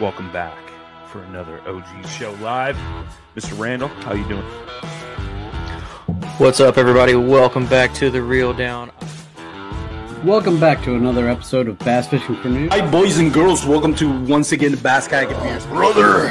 Welcome back for another OG show live. Mr. Randall, how you doing? What's up, everybody? Welcome back to the Reel Down. Welcome back to another episode of Bass Fishing for News. Hi, boys and girls. Welcome to once again the Bass Kayak Beers. Brother,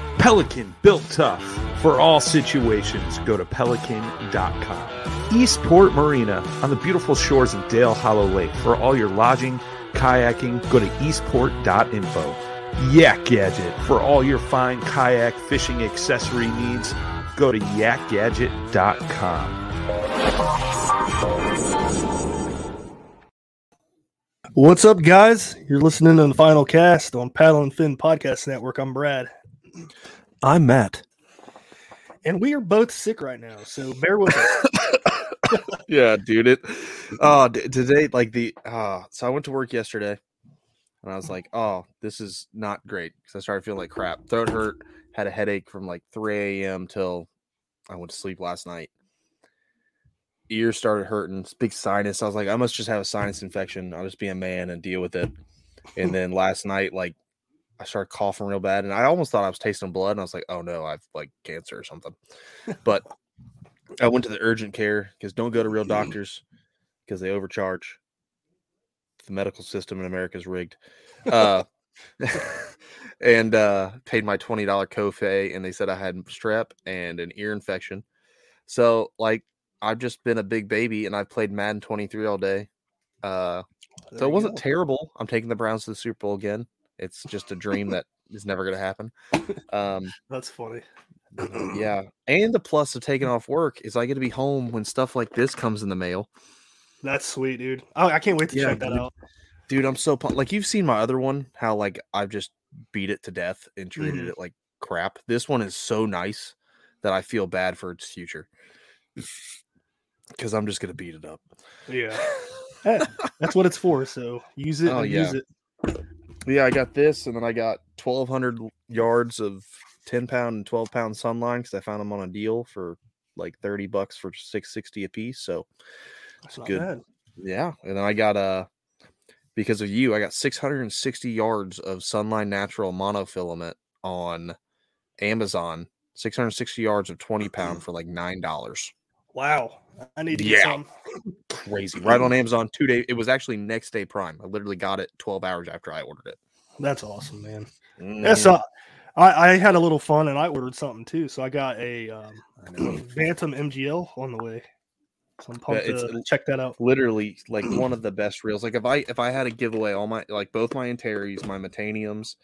Pelican Built Tough. For all situations, go to pelican.com. Eastport Marina on the beautiful shores of Dale Hollow Lake. For all your lodging, kayaking, go to eastport.info. Yak Gadget. For all your fine kayak fishing accessory needs, go to yakgadget.com. What's up, guys? You're listening to the final cast on Paddle and Fin Podcast Network. I'm Brad. I'm Matt. And we are both sick right now, so bear with us. yeah, dude. It uh d- today like the uh so I went to work yesterday and I was like, oh, this is not great because I started feeling like crap. Throat hurt, had a headache from like 3 a.m. till I went to sleep last night. Ears started hurting, big sinus. I was like, I must just have a sinus infection. I'll just be a man and deal with it. And then last night, like I started coughing real bad, and I almost thought I was tasting blood, and I was like, "Oh no, I've like cancer or something." But I went to the urgent care because don't go to real doctors because they overcharge. The medical system in America is rigged. Uh, and uh, paid my twenty dollar copay, and they said I had strep and an ear infection. So like I've just been a big baby, and I've played Madden twenty three all day. Uh, so it wasn't terrible. I'm taking the Browns to the Super Bowl again. It's just a dream that is never going to happen. Um, That's funny. yeah, and the plus of taking off work is I get to be home when stuff like this comes in the mail. That's sweet, dude. Oh, I can't wait to check that dude. out. Dude, I'm so pumped. Like you've seen my other one, how like I've just beat it to death and treated Mhm. it like crap. This one is so nice that I feel bad for its future because I'm just gonna beat it up. Yeah. That's what it's for. So use it. Oh, and Use yeah. It. Yeah, I got this, and then I got 1,200 yards of 10 pound and 12 pound sunline because I found them on a deal for like 30 bucks for 660 a piece. So That's it's good. bad. Yeah, and then I got uh because of you, I got 660 yards of Sunline Natural monofilament on Amazon. 660 yards of 20 pound for like nine dollars. Wow. I need to get Yeah. some. Crazy, right on Amazon. Two day. It was actually next day Prime. I literally got it 12 hours after I ordered it. That's awesome, man. Yeah, Mhm. so I, I had a little fun and I ordered something too. So I got a um, Bantam MGL on the way. So I'm pumped it's- to check that out. literally like one of the best reels. Like if I if I had to give away all my like both my Antares, my Metaniums,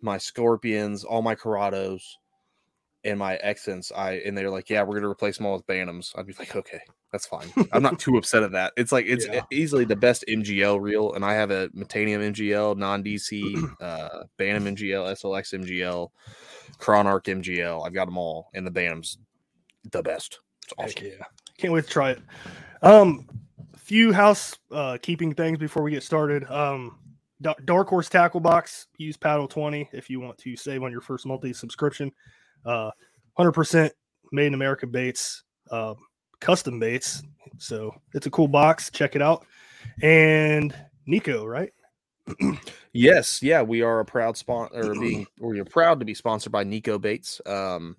my Scorpions, all my Curados, and my Accents, I and they're like, yeah, we're gonna replace them all with Bantams. I'd be like, okay, that's fine. I'm not too upset at that. It's like it's Yeah. easily the best MGL reel, and I have a Metanium MGL, non DC, uh, Bantam MGL, SLX MGL, Chronarch MGL. I've got them all, and the Bantam's the best. It's awesome. Heck yeah. Can't wait to try it. Um, few house uh, keeping things before we get started. Um, Dark Horse Tackle Box. Use Paddle 20 if you want to save on your first monthly subscription. Uh, 100% made in America baits, uh, custom baits. So it's a cool box. Check it out. And Nico, right? yes, yeah, we are a proud sponsor, or being, or you're proud to be sponsored by Nico Baits. Um,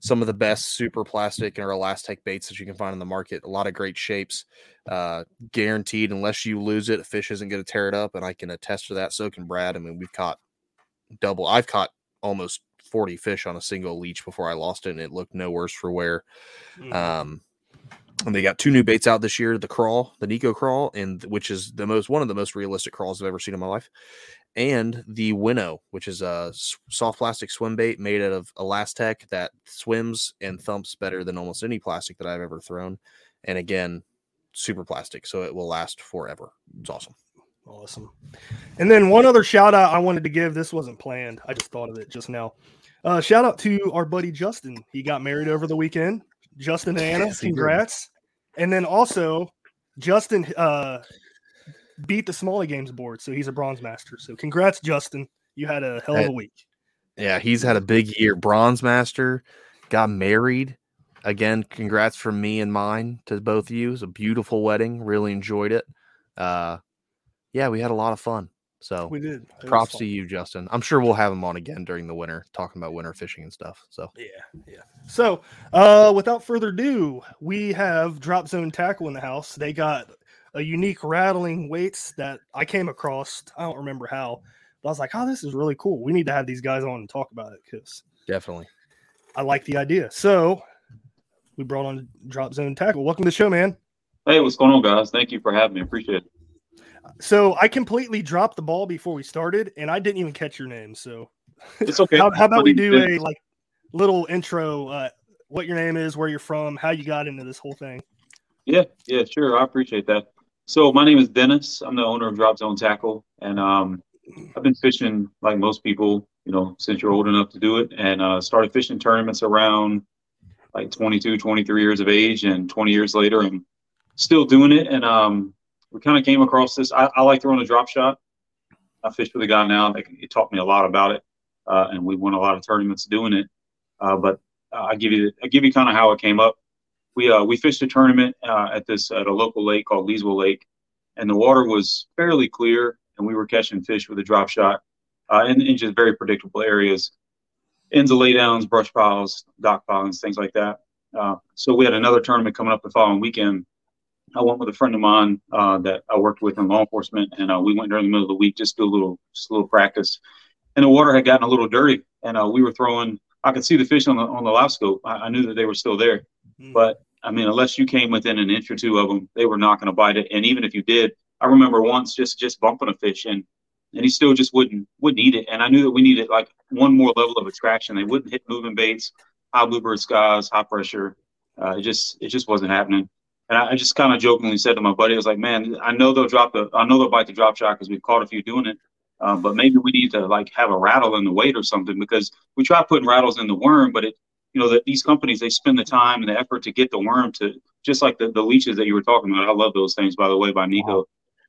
some of the best super plastic or elastec baits that you can find in the market. A lot of great shapes, uh, guaranteed. Unless you lose it, a fish isn't going to tear it up, and I can attest to that. So can Brad. I mean, we've caught double. I've caught almost 40 fish on a single leech before I lost it, and it looked no worse for wear. Mm-hmm. Um, and they got two new baits out this year: the crawl, the Nico crawl, and which is the most one of the most realistic crawls I've ever seen in my life, and the Winnow, which is a soft plastic swim bait made out of Elastec that swims and thumps better than almost any plastic that I've ever thrown. And again, super plastic, so it will last forever. It's awesome. Awesome. And then one other shout out I wanted to give. This wasn't planned. I just thought of it just now. Uh, shout out to our buddy Justin. He got married over the weekend. Justin and Anna, yes, congrats. And then also, Justin uh, beat the Smalley Games board, so he's a bronze master. So congrats, Justin. You had a hell of a week. Yeah, he's had a big year. Bronze master, got married. Again, congrats from me and mine to both of you. It was a beautiful wedding. Really enjoyed it. Uh, yeah, we had a lot of fun. So we did. It props to you, Justin. I'm sure we'll have him on again during the winter, talking about winter fishing and stuff. So yeah, yeah. So uh, without further ado, we have Drop Zone Tackle in the house. They got a unique rattling weights that I came across. I don't remember how, but I was like, oh, this is really cool. We need to have these guys on and talk about it because definitely, I like the idea. So we brought on Drop Zone Tackle. Welcome to the show, man. Hey, what's going on, guys? Thank you for having me. Appreciate it. So I completely dropped the ball before we started, and I didn't even catch your name. So it's okay. how, how, about we do a like little intro? Uh, what your name is, where you're from, how you got into this whole thing. Yeah, yeah, sure. I appreciate that. So my name is Dennis. I'm the owner of Drop Zone Tackle, and um, I've been fishing like most people, you know, since you're old enough to do it, and uh, started fishing tournaments around like 22, 23 years of age, and 20 years later, I'm still doing it. And um, we kind of came across this. I, I, like throwing a drop shot. I fish with a guy now. He taught me a lot about it, uh, and we won a lot of tournaments doing it. Uh, but uh, I give you I give you kind of how it came up. We uh, we fished a tournament uh, at this at a local lake called Leesville Lake, and the water was fairly clear, and we were catching fish with a drop shot in, in just very predictable areas, ends of laydowns, brush piles, dock piles, things like that. so we had another tournament coming up the following weekend I went with a friend of mine uh, that I worked with in law enforcement, and uh, we went during the middle of the week just to do a little, just a little practice. And the water had gotten a little dirty, and uh, we were throwing. I could see the fish on the on the live scope. I, I knew that they were still there, mm. but I mean, unless you came within an inch or two of them, they were not going to bite it. And even if you did, I remember once just just bumping a fish and and he still just wouldn't wouldn't eat it. And I knew that we needed like one more level of attraction. They wouldn't hit moving baits, high bluebird skies, high pressure. Uh, it just it just wasn't happening. And I, just kind of jokingly said to my buddy, I was like, man, I know they'll drop the, I know they'll bite the drop shot because we've caught a few doing it. Uh, but maybe we need to like have a rattle in the weight or something because we try putting rattles in the worm, but it, you know, that these companies, they spend the time and the effort to get the worm to just like the, the leeches that you were talking about. I love those things, by the way, by Nico.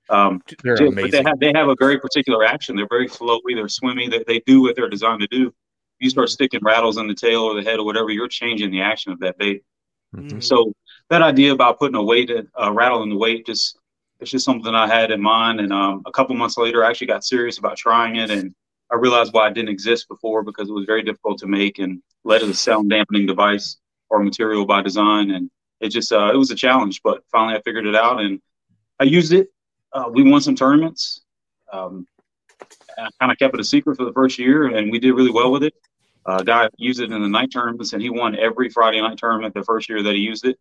Um, they're just, amazing. But they have, they have a very particular action. They're very flowy. They're swimmy. They, they do what they're designed to do. You start sticking rattles in the tail or the head or whatever, you're changing the action of that bait. Mm-hmm. So that idea about putting a weight, a rattle in the weight, just it's just something I had in mind. And um, a couple months later, I actually got serious about trying it, and I realized why it didn't exist before because it was very difficult to make and led as a sound dampening device or material by design, and it just uh, it was a challenge. But finally, I figured it out, and I used it. Uh, we won some tournaments. Um, I kind of kept it a secret for the first year, and we did really well with it. Uh, guy used it in the night tournaments, and he won every Friday night tournament the first year that he used it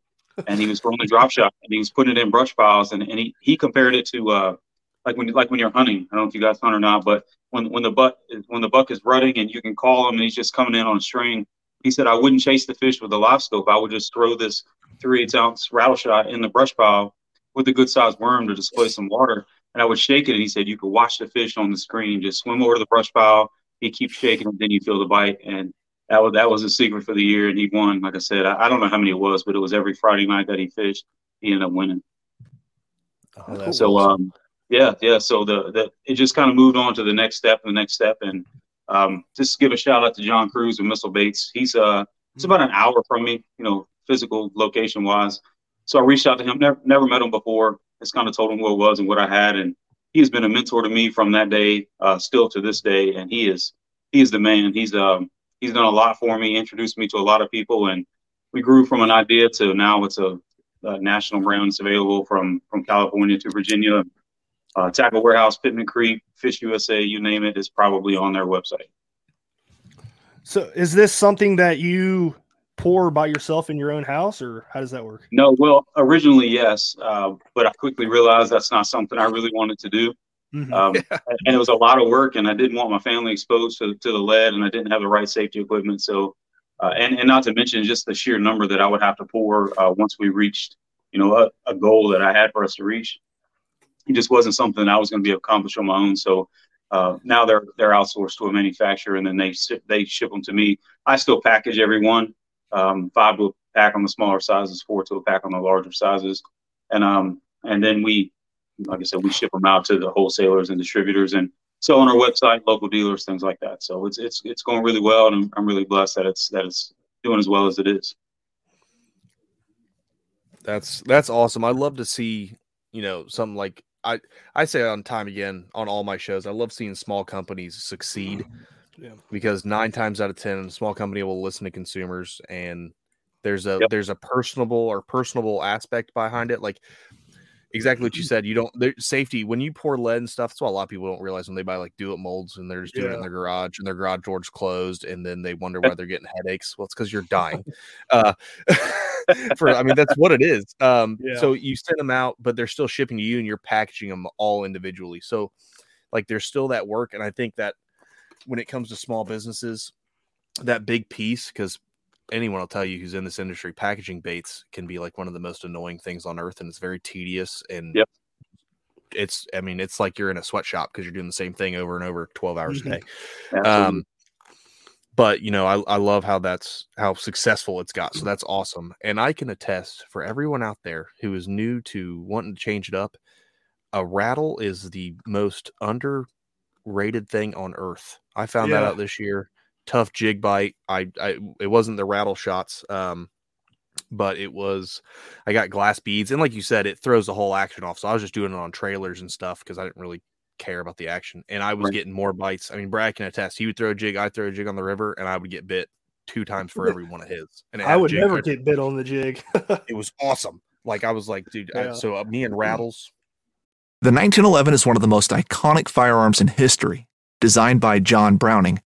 and he was throwing the drop shot and he was putting it in brush piles and, and he, he compared it to uh, like when like when you're hunting. I don't know if you guys hunt or not, but when when the buck when the buck is rutting and you can call him and he's just coming in on a string, he said I wouldn't chase the fish with a live scope. I would just throw this three eighths ounce rattle shot in the brush pile with a good sized worm to display some water. And I would shake it and he said you could watch the fish on the screen, just swim over to the brush pile. He keeps shaking and then you feel the bite and that was that was a secret for the year, and he won. Like I said, I, I, don't know how many it was, but it was every Friday night that he fished. He ended up winning. Oh, so, um, Yeah, yeah. So the the it just kind of moved on to the next step and the next step, and um, just give a shout out to John Crews with Missile Baits. He's uh it's about an hour from me, you know, physical location wise. So I reached out to him. Never never met him before. Just kind of told him what it was and what I had, and he has been a mentor to me from that day, uh, still to this day, and he is he is the man. He's um he's done a lot for me, introduced me to a lot of people, and we grew from an idea to now it's a, a national brand. It's available from from California to Virginia. Uh, Tackle Warehouse, Pittman Creek, Fish USA, you name it, is probably on their website. So, is this something that you pour by yourself in your own house, or how does that work? No, well, originally yes, uh, but I quickly realized that's not something I really wanted to do. Mm-hmm. Um, and it was a lot of work, and I didn't want my family exposed to, to the lead, and I didn't have the right safety equipment. So, uh, and and not to mention just the sheer number that I would have to pour uh, once we reached, you know, a, a, goal that I had for us to reach. It just wasn't something I was going to be accomplished on my own. So uh, now they're they're outsourced to a manufacturer, and then they they ship them to me. I still package every one, um, five to a pack on the smaller sizes, four to a pack on the larger sizes, and um and then we like I said, we ship them out to the wholesalers and distributors and sell on our website, local dealers, things like that. So it's it's it's going really well, and I'm, I'm really blessed that it's that it's doing as well as it is. That's that's awesome. I love to see you know something like I I say on time again on all my shows. I love seeing small companies succeed. Yeah. Because nine times out of ten, a small company will listen to consumers, and there's a yep. there's a personable or personable aspect behind it. Like exactly what you said. You don't safety when you pour lead and stuff. That's why a lot of people don't realize when they buy like do it molds and they're just doing yeah. it in their garage and their garage doors closed, and then they wonder why they're getting headaches. Well, it's because you're dying. uh, for I mean that's what it is. Um, yeah. so you send them out, but they're still shipping to you, and you're packaging them all individually. So like there's still that work, and I think that when it comes to small businesses, that big piece because anyone will tell you who's in this industry, packaging baits can be like one of the most annoying things on earth, and it's very tedious. And yep. it's, I mean, it's like you're in a sweatshop because you're doing the same thing over and over, twelve hours mm-hmm. a day. Um, but you know, I, I love how that's how successful it's got. So that's awesome, and I can attest for everyone out there who is new to wanting to change it up. A rattle is the most underrated thing on earth. I found yeah. that out this year tough jig bite. I, I it wasn't the rattle shots, um, but it was. I got glass beads, and like you said, it throws the whole action off. So I was just doing it on trailers and stuff because I didn't really care about the action, and I was right. getting more bites. I mean, Brad can attest. He would throw a jig, I throw a jig on the river, and I would get bit two times for every one of his. And I would never get bit on the jig. it was awesome. Like I was like, dude. Yeah. I, so uh, me and rattles. The 1911 is one of the most iconic firearms in history. Designed by John Browning,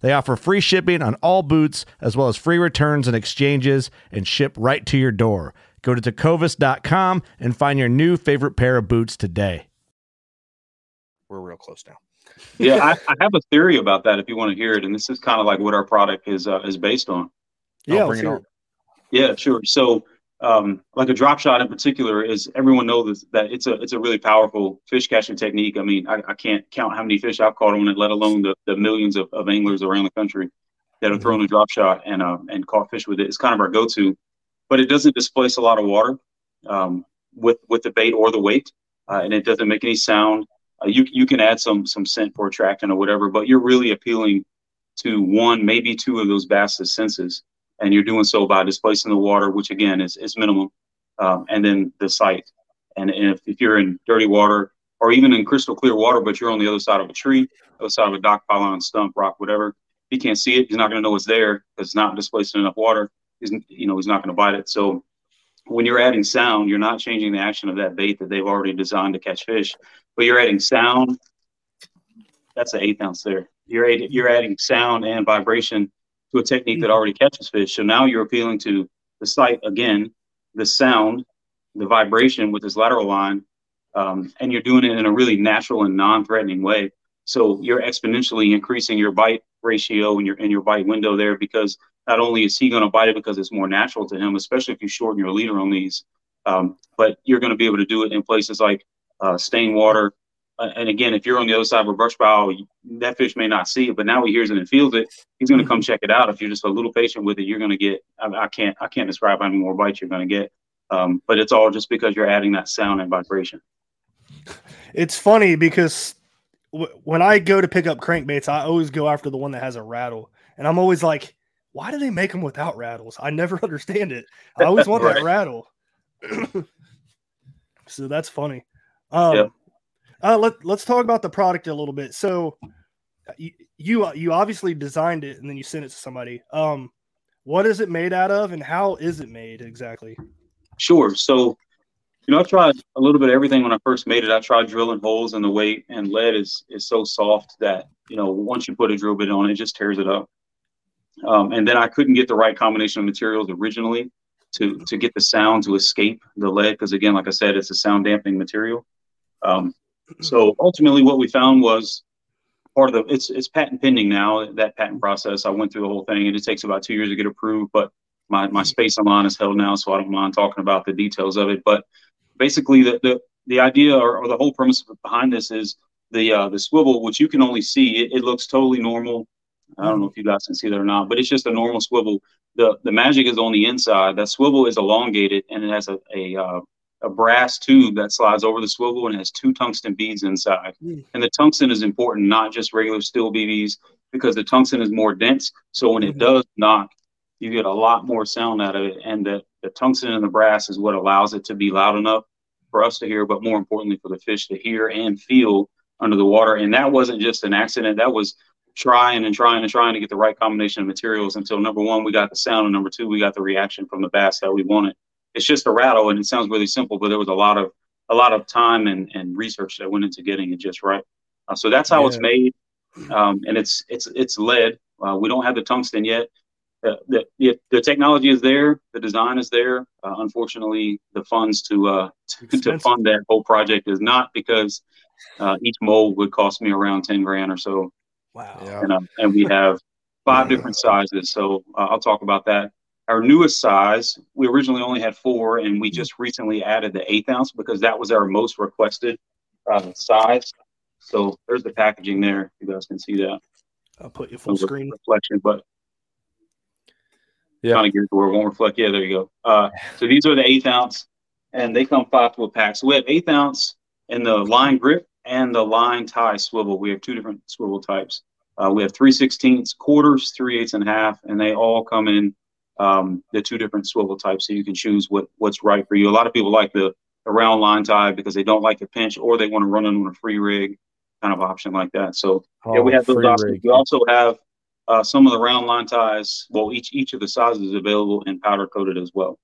They offer free shipping on all boots, as well as free returns and exchanges, and ship right to your door. Go to tecovas.com and find your new favorite pair of boots today. We're real close now. yeah, I, I, have a theory about that if you want to hear it, and this is kind of like what our product is uh, is based on. Yeah, bring it on. Yeah, sure. So um, like a drop shot in particular is everyone knows that it's a it's a really powerful fish catching technique. I mean, I, I can't count how many fish I've caught on it, let alone the, the millions of, of anglers around the country that have thrown a drop shot and uh, and caught fish with it. It's kind of our go to. but it doesn't displace a lot of water um, with with the bait or the weight, uh, and it doesn't make any sound. Uh, you you can add some some scent for attractant or whatever, but you're really appealing to one, maybe two of those bass's senses, and you're doing so by displacing the water, which again is is minimum, um, and then the sight. And, if, if you're in dirty water or even in crystal clear water, but you're on the other side of a tree, other side of a dock pylon, stump, rock, whatever, he can't see it. He's not going to know it's there because it's not displacing enough water. He's you know he's not going to bite it. So when you're adding sound, you're not changing the action of that bait that they've already designed to catch fish, but you're adding sound. That's an eighth ounce there. You're you're adding sound and vibration to a technique that already catches fish. So now you're appealing to the sight again, the sound, the vibration with this lateral line, um, and you're doing it in a really natural and non-threatening way. So you're exponentially increasing your bite ratio and your in your bite window there because not only is he going to bite it because it's more natural to him, especially if you shorten your leader on these, um, but you're going to be able to do it in places like uh, stained water. Uh, and again, if you're on the other side of a brush pile, that fish may not see it, but now he hears it and feels it. He's going to come check it out. If you're just a little patient with it, you're going to get. I, I can't. I can't describe how many more bites you're going to get. Um, but it's all just because you're adding that sound and vibration. It's funny because w- when I go to pick up crankbaits, I always go after the one that has a rattle, and I'm always like, "Why do they make them without rattles?" I never understand it. I always want right. that rattle. so that's funny. Um, yep. Uh, let Let's talk about the product a little bit. So you you, you obviously designed it and then you sent it to somebody. Um, what is it made out of, and how is it made exactly? Sure. So you know, I've tried a little bit of everything when I first made it. I tried drilling holes in the weight, and lead is is so soft that you know once you put a drill bit on it, it just tears it up. Um, and then I couldn't get the right combination of materials originally to to get the sound to escape the lead because again, like I said, it's a sound dampening material. Um, so ultimately, what we found was part of the it's it's patent pending now. That patent process, I went through the whole thing, and it takes about two years to get approved. But my my space online is held now, so I don't mind talking about the details of it. But basically the the, the idea or, or the whole premise behind this is the uh, the swivel, which you can only see. It, it, looks totally normal. I don't know if you guys can see that or not, but it's just a normal swivel. The the magic is on the inside. That swivel is elongated and it has a a, uh, a brass tube that slides over the swivel and has two tungsten beads inside. Mm. And the tungsten is important, not just regular steel BBs, because the tungsten is more dense. So when mm-hmm. it does knock, you get a lot more sound out of it. And the, the tungsten and the brass is what allows it to be loud enough for us to hear, but more importantly for the fish to hear and feel under the water. And that wasn't just an accident. That was trying and trying and trying to get the right combination of materials until number one, we got the sound, and number two, we got the reaction from the bass that we wanted. It's just a rattle, and it sounds really simple, but there was a lot of a lot of time and, and research that went into getting it just right. Uh, so that's how yeah. it's made, um, and it's it's it's lead. Uh, we don't have the tungsten yet the, the, the technology is there, the design is there. Uh, unfortunately, the funds to, uh, to, to fund that whole project is not because uh, each mold would cost me around ten grand or so. Wow! And, uh, and we have five different sizes, so uh, I'll talk about that. Our newest size, we originally only had four, and we just recently added the eighth ounce because that was our most requested uh, size. So there's the packaging there. You guys can see that. I'll put you full screen reflection, but yeah. Kind of geared to where it won't reflect. Yeah, there you go. Uh, so these are the eighth ounce, and they come five to a pack. So we have eighth ounce in the line grip and the line tie swivel. We have two different swivel types. Uh, we have three sixteenths, quarters, three eighths, and a half, and they all come in um, the two different swivel types. So you can choose what what's right for you. A lot of people like the, the round line tie because they don't like the pinch, or they want to run it on a free rig kind of option like that. So oh, yeah, we have those options. Rig. We also have uh, some of the round line ties, well, each each of the sizes is available and powder coated as well.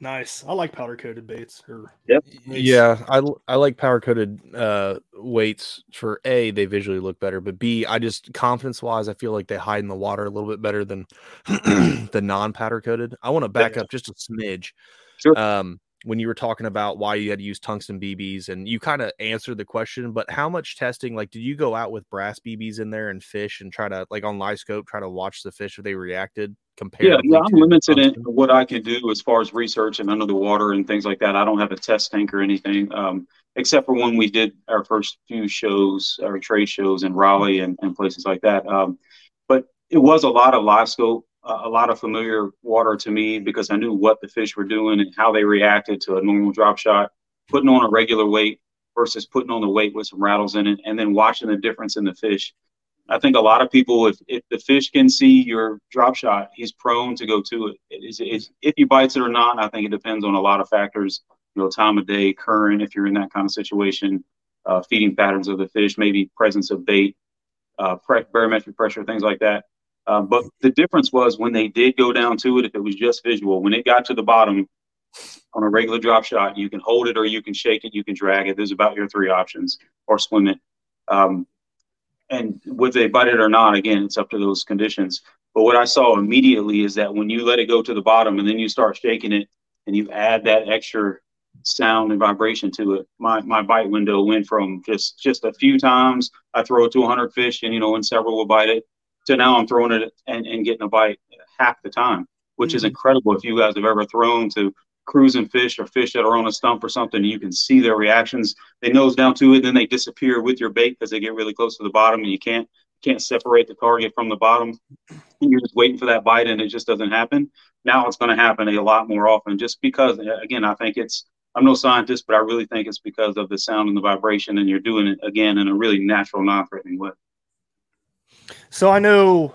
Nice. I like powder coated baits. Or yep. Yeah, I, I like powder coated uh, weights for a they visually look better, but b I just confidence wise I feel like they hide in the water a little bit better than the non powder coated. I want to back yeah. up just a smidge. Sure. Um, when you were talking about why you had to use tungsten BBs and you kind of answered the question, but how much testing, like, did you go out with brass BBs in there and fish and try to, like, on live scope, try to watch the fish if they reacted? Compared yeah, yeah, I'm limited in what I can do as far as research and under the water and things like that. I don't have a test tank or anything, um, except for when we did our first few shows, our trade shows in Raleigh and, and places like that. Um, but it was a lot of live scope uh, a lot of familiar water to me because I knew what the fish were doing and how they reacted to a normal drop shot. Putting on a regular weight versus putting on the weight with some rattles in it, and then watching the difference in the fish. I think a lot of people, if, if the fish can see your drop shot, he's prone to go to it. it is, it's, if he bites it or not, I think it depends on a lot of factors. You know, time of day, current, if you're in that kind of situation, uh, feeding patterns of the fish, maybe presence of bait, uh, pre- barometric pressure, things like that. Uh, but the difference was when they did go down to it, if it was just visual, when it got to the bottom on a regular drop shot, you can hold it or you can shake it, you can drag it. There's about your three options, or swim it. Um, and whether they bite it or not, again, it's up to those conditions. But what I saw immediately is that when you let it go to the bottom and then you start shaking it and you add that extra sound and vibration to it, my, my bite window went from just just a few times I throw it to 100 fish and you know and several will bite it to now I'm throwing it and, and getting a bite half the time, which mm-hmm. is incredible. If you guys have ever thrown to cruising fish or fish that are on a stump or something, you can see their reactions. They nose down to it, then they disappear with your bait because they get really close to the bottom, and you can't can't separate the target from the bottom. And you're just waiting for that bite, and it just doesn't happen. Now it's going to happen a lot more often, just because. Again, I think it's. I'm no scientist, but I really think it's because of the sound and the vibration, and you're doing it again in a really natural, non-threatening way. So I know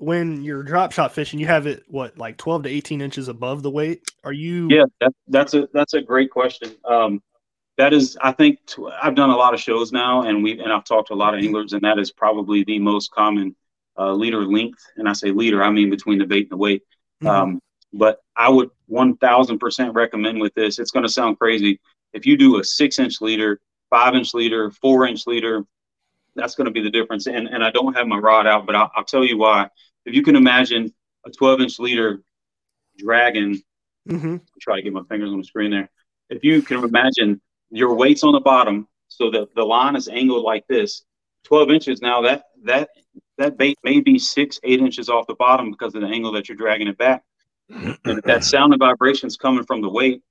when you're drop shot fishing, you have it what like 12 to 18 inches above the weight. Are you? Yeah, that, that's a that's a great question. Um, that is, I think t- I've done a lot of shows now, and we and I've talked to a lot of anglers, and that is probably the most common uh, leader length. And I say leader, I mean between the bait and the weight. Mm-hmm. Um, but I would 1,000% recommend with this. It's going to sound crazy. If you do a six inch leader, five inch leader, four inch leader, that's going to be the difference. And and I don't have my rod out, but I'll, I'll tell you why if you can imagine a 12 inch leader dragon, mm-hmm. try to get my fingers on the screen there. If you can imagine your weight's on the bottom, so that the line is angled like this, 12 inches now that that that bait may be six, eight inches off the bottom because of the angle that you're dragging it back. and if that sound and vibrations coming from the weight,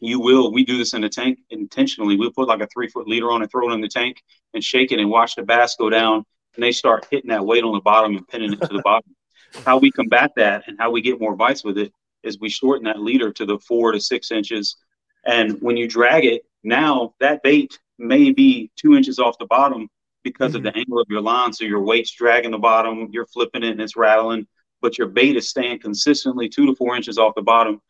you will. We do this in the tank intentionally. We'll put like a three foot leader on it, throw it in the tank, and shake it, and watch the bass go down and they start hitting that weight on the bottom and pinning it to the bottom. How we combat that and how we get more bites with it is we shorten that leader to the four to six inches. And when you drag it, now that bait may be two inches off the bottom because mm-hmm. of the angle of your line. So your weight's dragging the bottom, you're flipping it and it's rattling, but your bait is staying consistently two to four inches off the bottom.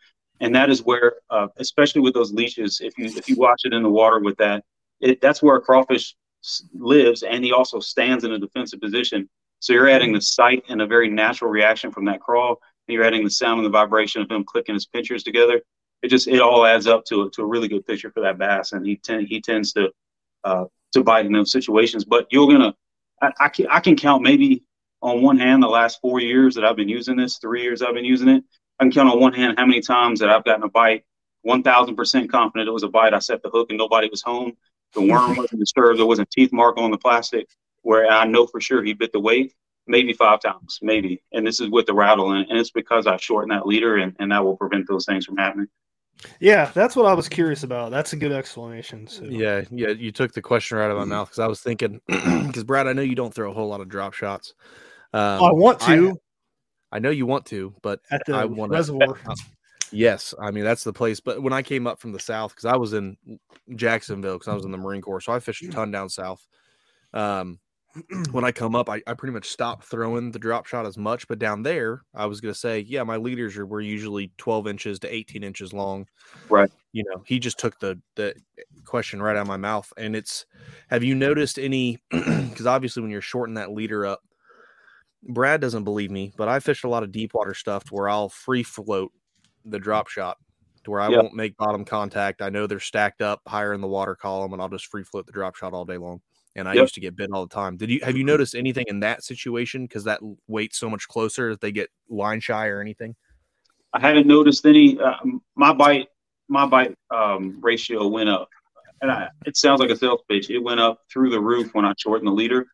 And that is where, uh, especially with those leashes, if you if you watch it in the water with that, it, that's where a crawfish lives and he also stands in a defensive position. So you're adding the sight and a very natural reaction from that crawl. And you're adding the sound and the vibration of him clicking his pinchers together. It just it all adds up to a, to a really good picture for that bass, and he ten, he tends to uh, to bite in those situations. But you're gonna I, I can I can count maybe on one hand the last four years that I've been using this, three years I've been using it. I can count on one hand how many times that I've gotten a bite. One thousand percent confident it was a bite. I set the hook and nobody was home. The worm wasn't disturbed. There wasn't teeth mark on the plastic where I know for sure he bit the weight, maybe five times, maybe. And this is with the rattle. And, and it's because I shortened that leader and, and that will prevent those things from happening. Yeah, that's what I was curious about. That's a good explanation. So. Yeah, yeah, you took the question right out of my mouth because I was thinking, because Brad, I know you don't throw a whole lot of drop shots. Um, I want to. I, I, know you want to, but at the I want reservoir. Yes, I mean that's the place. But when I came up from the south, because I was in Jacksonville, because I was in the Marine Corps, so I fished a ton down south. Um, when I come up, I, I pretty much stopped throwing the drop shot as much. But down there, I was gonna say, yeah, my leaders are were usually twelve inches to eighteen inches long. Right. You know, he just took the the question right out of my mouth. And it's, have you noticed any? Because obviously, when you're shorting that leader up, Brad doesn't believe me, but I fished a lot of deep water stuff where I'll free float the drop shot to where I yep. won't make bottom contact. I know they're stacked up higher in the water column, and I'll just free float the drop shot all day long. And I yep. used to get bit all the time. Did you have you noticed anything in that situation because that weight's so much closer that they get line shy or anything? I haven't noticed any. Uh, my bite, my bite um, ratio went up, and I, it sounds like a sales pitch. It went up through the roof when I shortened the leader,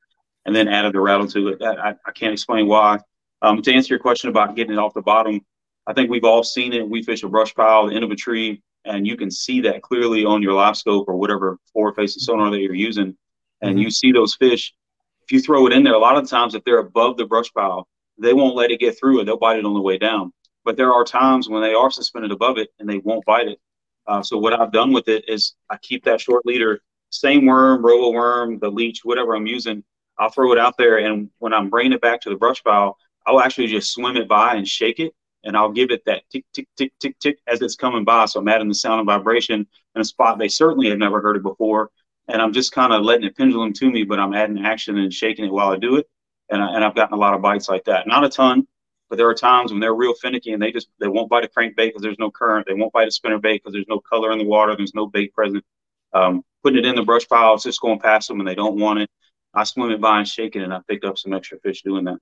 and then added the rattle to it. That, I, I can't explain why. Um, to answer your question about getting it off the bottom, I think we've all seen it. We fish a brush pile, the end of a tree, and you can see that clearly on your live scope or whatever forward facing sonar that you're using. And mm-hmm. you see those fish. If you throw it in there, a lot of times if they're above the brush pile, they won't let it get through, and they'll bite it on the way down. But there are times when they are suspended above it and they won't bite it. Uh, so what I've done with it is I keep that short leader, same worm, robo worm, the leech, whatever I'm using. I'll throw it out there, and when I'm bringing it back to the brush pile, I'll actually just swim it by and shake it, and I'll give it that tick, tick, tick, tick, tick as it's coming by. So I'm adding the sound and vibration in a spot they certainly have never heard it before, and I'm just kind of letting it pendulum to me, but I'm adding action and shaking it while I do it, and, I, and I've gotten a lot of bites like that. Not a ton, but there are times when they're real finicky and they just they won't bite a crankbait because there's no current. They won't bite a spinner bait because there's no color in the water. There's no bait present. Um, putting it in the brush pile, it's just going past them and they don't want it. I swim it by and shake it, and I picked up some extra fish doing that.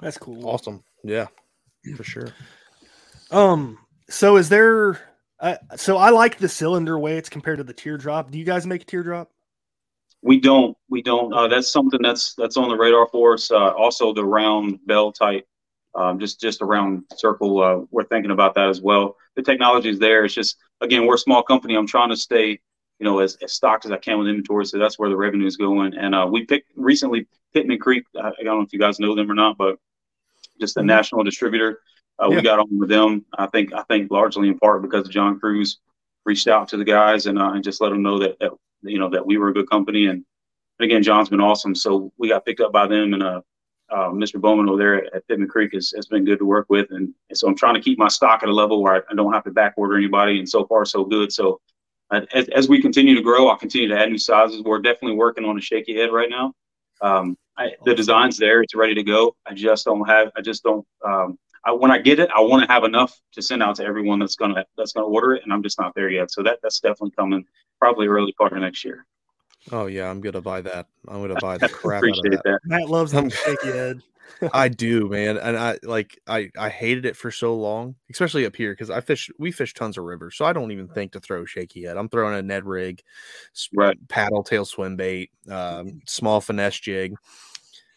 That's cool. Awesome. Yeah, for sure. Um. So is there? Uh, so I like the cylinder weights compared to the teardrop. Do you guys make a teardrop? We don't. We don't. Uh, that's something that's that's on the radar for us. Uh, also, the round bell type, um, just just a round circle. Uh, we're thinking about that as well. The technology is there. It's just again, we're a small company. I'm trying to stay, you know, as, as stocked as I can with inventory. So that's where the revenue is going. And uh, we picked recently Pittman Creek. I, I don't know if you guys know them or not, but just a national distributor. Uh, Yeah. We got on with them. I think I think largely in part because John Crews reached out to the guys and uh, and just let them know that, that you know that we were a good company and, and again John's been awesome. So we got picked up by them and uh, uh, Mr. Bowman over there at, Pittman Creek has, has been good to work with and, and so I'm trying to keep my stock at a level where I, I don't have to back order anybody and so far so good. So as, as we continue to grow, I'll continue to add new sizes. We're definitely working on a shaky head right now. Um, I, the design's there; it's ready to go. I just don't have. I just don't. Um, I, when I get it, I want to have enough to send out to everyone that's gonna that's gonna order it, and I'm just not there yet. So that that's definitely coming, probably early part of next year. Oh yeah, I'm gonna buy that. I'm gonna buy the crap out of Appreciate that. that. Matt loves them shaky head. I do, man, and I like I I hated it for so long, especially up here because I fish we fish tons of rivers, so I don't even think to throw shaky head. I'm throwing a Ned rig, s- paddle tail swim bait, um, small finesse jig.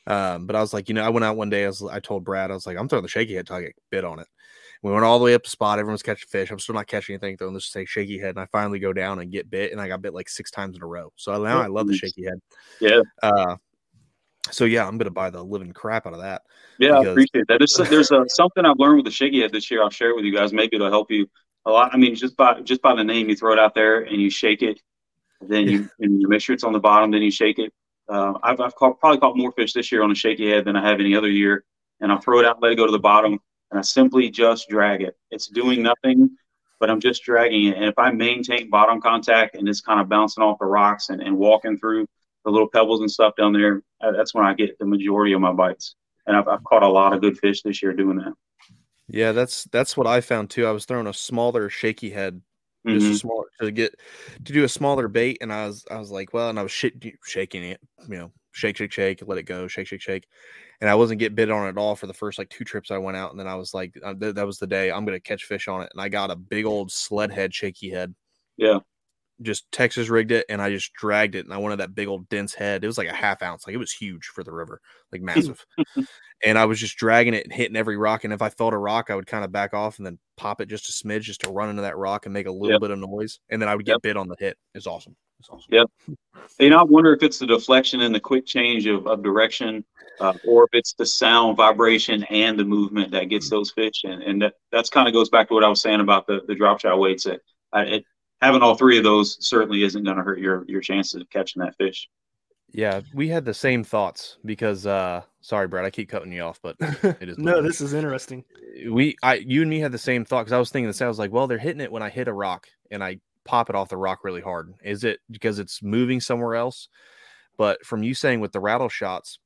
Um, but I was like, you know, I went out one day. I was I told Brad, I was like, I'm throwing the shaky head till I get bit on it. We went all the way up the spot. Everyone's catching fish. I'm still not catching anything. Throwing this say shaky head, and I finally go down and get bit, and I got bit like six times in a row. So now I love the shaky head. Yeah. Uh, so yeah, I'm gonna buy the living crap out of that. Yeah, I appreciate that. There's there's uh something I've learned with the shaky head this year. I'll share it with you guys. Maybe it'll help you a lot. I mean, just by just by the name, you throw it out there and you shake it, then you and you make sure it's on the bottom, then you shake it. Uh, I've I've caught, probably caught more fish this year on a shaky head than I have any other year, and I throw it out, let it go to the bottom, and I simply just drag it. It's doing nothing, but I'm just dragging it. And if I maintain bottom contact and it's kind of bouncing off the rocks and, and walking through the little pebbles and stuff down there, uh, that's when I get the majority of my bites. And I've, I've caught a lot of good fish this year doing that. Yeah, that's that's what I found too. I was throwing a smaller shaky head, just a Mhm. smaller to get to do a smaller bait, and I was I was like, well, and I was sh- shaking it, you know, shake, shake, shake, let it go, shake, shake, shake, and I wasn't get bit on it at all for the first like two trips I went out, and then I was like, uh, that was the day I'm gonna catch fish on it, and I got a big old sled head shaky head, Yeah. Just Texas rigged it, and I just dragged it, and I wanted that big old dense head. It was like a half ounce, like it was huge for the river, like massive. and I was just dragging it and hitting every rock. And if I felt a rock, I would kind of back off and then pop it just a smidge just to run into that rock and make a little Yep. bit of noise. And then I would get bit on the hit. It's awesome. It's awesome. Yep. And I wonder if it's the deflection and the quick change of, of direction, uh, or if it's the sound, vibration, and the movement that gets those fish. And, and that that's kind of goes back to what I was saying about the, the drop shot weights. That uh, it, having all three of those certainly isn't going to hurt your your chances of catching that fish. Yeah, we had the same thoughts because uh sorry, Brad, I keep cutting you off, but it is No, this is interesting. we I you and me had the same thought because I was thinking this. I was like, well, they're hitting it when I hit a rock and I pop it off the rock really hard. Is it because it's moving somewhere else? But from you saying with the rattle shots,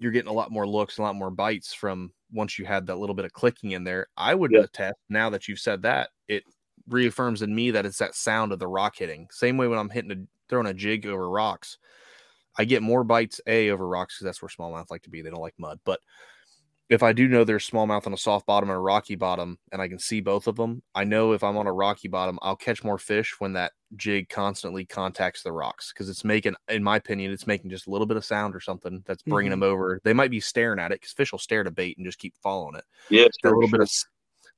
you're getting a lot more looks, a lot more bites from once you had that little bit of clicking in there. I would attest now that you've said that it reaffirms in me that it's that sound of the rock hitting. Same way when I'm hitting a throwing a jig over rocks, I get more bites a over rocks because that's where smallmouth like to be. They don't like mud, but if I do know there's smallmouth on a soft bottom and a rocky bottom, and I can see both of them, I know if I'm on a rocky bottom, I'll catch more fish when that jig constantly contacts the rocks because it's making, in my opinion, it's making just a little bit of sound or something that's bringing Mhm. them over. They might be staring at it because fish will stare at a bait and just keep following it. Yeah, a sure, little bit of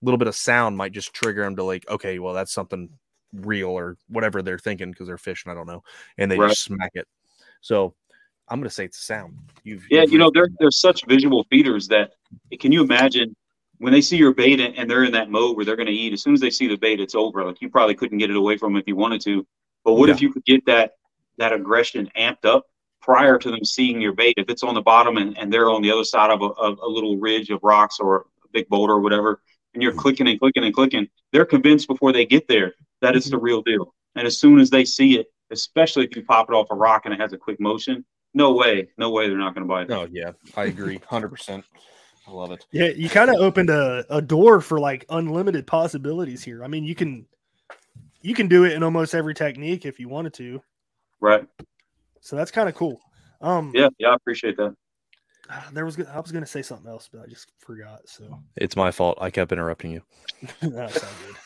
little bit of sound might just trigger them to like, okay, well that's something real or whatever they're thinking because they're fishing. I don't know, and they Right. just smack it. So I'm gonna say it's sound. You've Yeah, you've you know, they're they're such visual feeders that can you imagine when they see your bait and, they're in that mode where they're going to eat? As soon as they see the bait, it's over. Like you probably couldn't get it away from them if you wanted to. But what if you could get that that aggression amped up prior to them seeing your bait? If it's on the bottom and, and they're on the other side of a, of a little ridge of rocks or a big boulder or whatever, and you're clicking and clicking and clicking, they're convinced before they get there that it's the real deal. And as soon as they see it, especially if you pop it off a rock and it has a quick motion, no way, no way they're not going to buy it. Oh yeah, I agree, hundred percent. I love it. Yeah, you kind of opened a, a door for like unlimited possibilities here. I mean, you can you can do it in almost every technique if you wanted to. Right. So that's kind of cool. Um Yeah, yeah, I appreciate that. there was I was going to say something else but I just forgot. So It's my fault. I kept interrupting you. that's all good.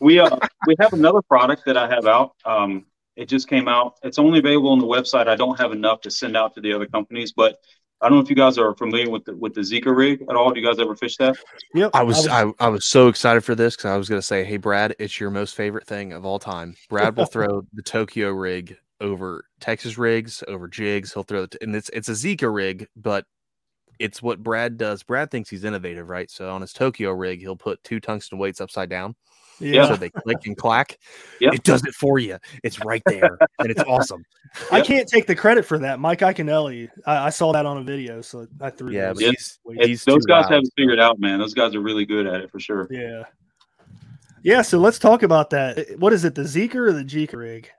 We uh we have another product that I have out. Um, it just came out. It's only available on the website. I don't have enough to send out to the other companies, but I don't know if you guys are familiar with the with the Zika rig at all. Do you guys ever fish that? Yep. I was I, I was so excited for this because I was gonna say, hey Brad, it's your most favorite thing of all time. Brad will throw the Tokyo rig over Texas rigs, over jigs. He'll throw it, and it's it's a Zika rig, but it's what Brad does. Brad thinks he's innovative, right? So on his Tokyo rig, he'll put two tungsten weights upside down. Yeah. So they click and clack. Yep. It does it for you. It's right there, and it's awesome. I can't take the credit for that. Mike Iaconelli, I, I saw that on a video, so I threw Yeah, those but he's, he's Those guys have it figured out, man. Those guys are really good at it for sure. Yeah. Yeah, so let's talk about that. What is it, the Zika or the Jika rig?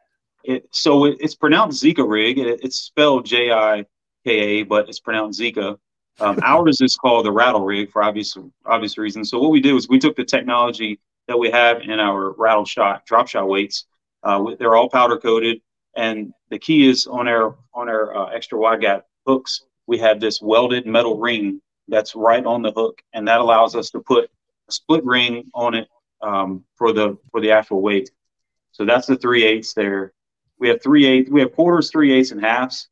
It, so it, it's pronounced Zika rig. It, it's spelled J I K A, but it's pronounced Zika. Um, ours is called the rattle rig for obvious obvious reasons. So what we did was we took the technology that we have in our rattle shot drop shot weights. Uh, they're all powder coated, and the key is on our on our uh, extra wide gap hooks. We have this welded metal ring that's right on the hook, and that allows us to put a split ring on it um, for the for the actual weight. So that's the three eighths there. We have three eighths, we have quarters, three eighths, and halves,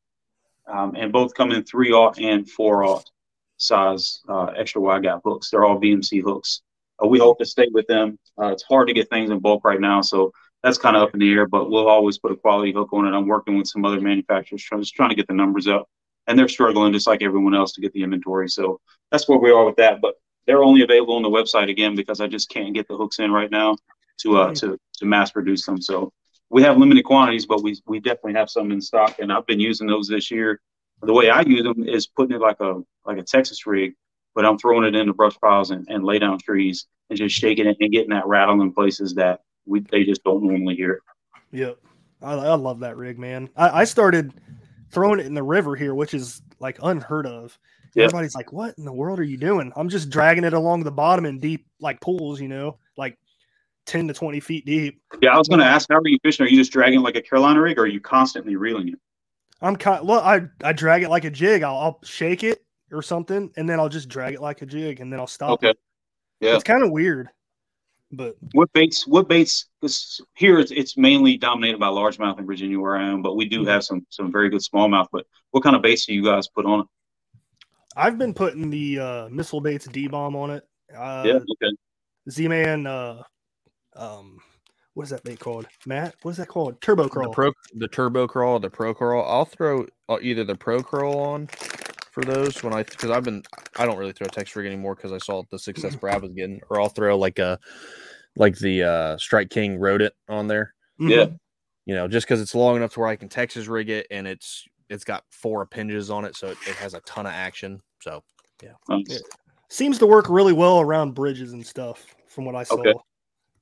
um, and both come in three aught and four aught size uh, extra wide gap hooks. They're all VMC hooks. Uh, we hope to stay with them. Uh, it's hard to get things in bulk right now, so that's kind of up in the air. But we'll always put a quality hook on it. I'm working with some other manufacturers, trying, just trying to get the numbers up, and they're struggling just like everyone else to get the inventory. So that's where we are with that. But they're only available on the website again because I just can't get the hooks in right now to uh, to to mass produce them. So we have limited quantities, but we we definitely have some in stock, and I've been using those this year. The way I use them is putting it like a like a Texas rig, but I'm throwing it into brush piles and, and lay down trees and just shaking it and getting that rattle in places that we they just don't normally hear. Yep. I, I love that rig, man. I, I started throwing it in the river here, which is like unheard of. Yeah. Everybody's like, "What in the world are you doing?" I'm just dragging it along the bottom in deep like pools, you know, like ten to twenty feet deep. Yeah, I was going to ask, how are you fishing? Are you just dragging like a Carolina rig, or are you constantly reeling it? I'm kind. Well, I I drag it like a jig. I'll, I'll shake it or something, and then I'll just drag it like a jig, and then I'll stop. Okay. It. Yeah. It's kind of weird, but What baits? What baits? Because here it's, it's mainly dominated by largemouth in Virginia, where I am, but we do have some some very good smallmouth. But what kind of baits do you guys put on it? I've been putting the uh, missile baits D bomb on it. Uh, yeah. Okay. Z Man. Uh, um, what is that bait called? Matt, what is that called? Turbo The crawl. pro, the turbo crawl, the pro crawl. I'll throw uh, either the pro crawl on for those when I because I've been I don't really throw text rig anymore because I saw the success Brad was getting, or I'll throw like a like the uh Strike King Rodent on there. Yeah. You know, just because it's long enough to where I can Texas rig it and it's it's got four appendages on it, so it, it has a ton of action. So yeah. It seems to work really well around bridges and stuff, from what I saw. Okay.